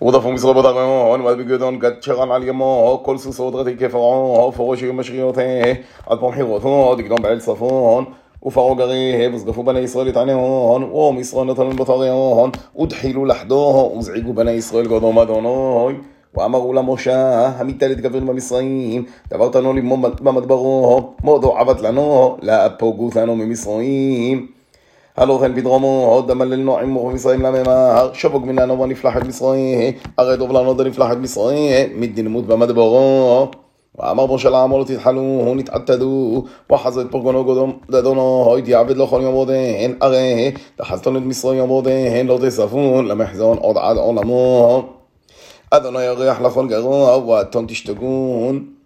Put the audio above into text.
ورضفهم يصلوا بدارهم والبيجدون قد شغل على يمه كل سوسود غتي كفرعون فروش يوم مشريوته أدبهم حيروته دقدون بعيل صفون ופרעה גריהם, וזגפו בני ישראל את עניהון, ומשרון נתנו לבתריהון, ודחילו לחדו, וזעיגו בני ישראל גודום אדונוי. ואמרו למשה, המיטל התגברנו במצרים, דברתנו למום במדברו, מודו עבד לנו, להפוגו אותנו ממצרים. הלא הלובל בדרומו, עוד המלל נועם מורו ישראל לממה, שבוג מן הנובה נפלחת מצרים, הרי דוב לנודה נפלחת מצרים, מדינמות במדברו. ואמר בו של העמו לא תתחלו, הוא נתעתדו, וחזו את פרגונו גדונו, התייעבד לכל יום עודן, הרי תחזתו את מצרים יום עודן, לא תספון, למחזון עוד עד עולמו. אדוני יריח לכל גרוע, ואתון תשתגון.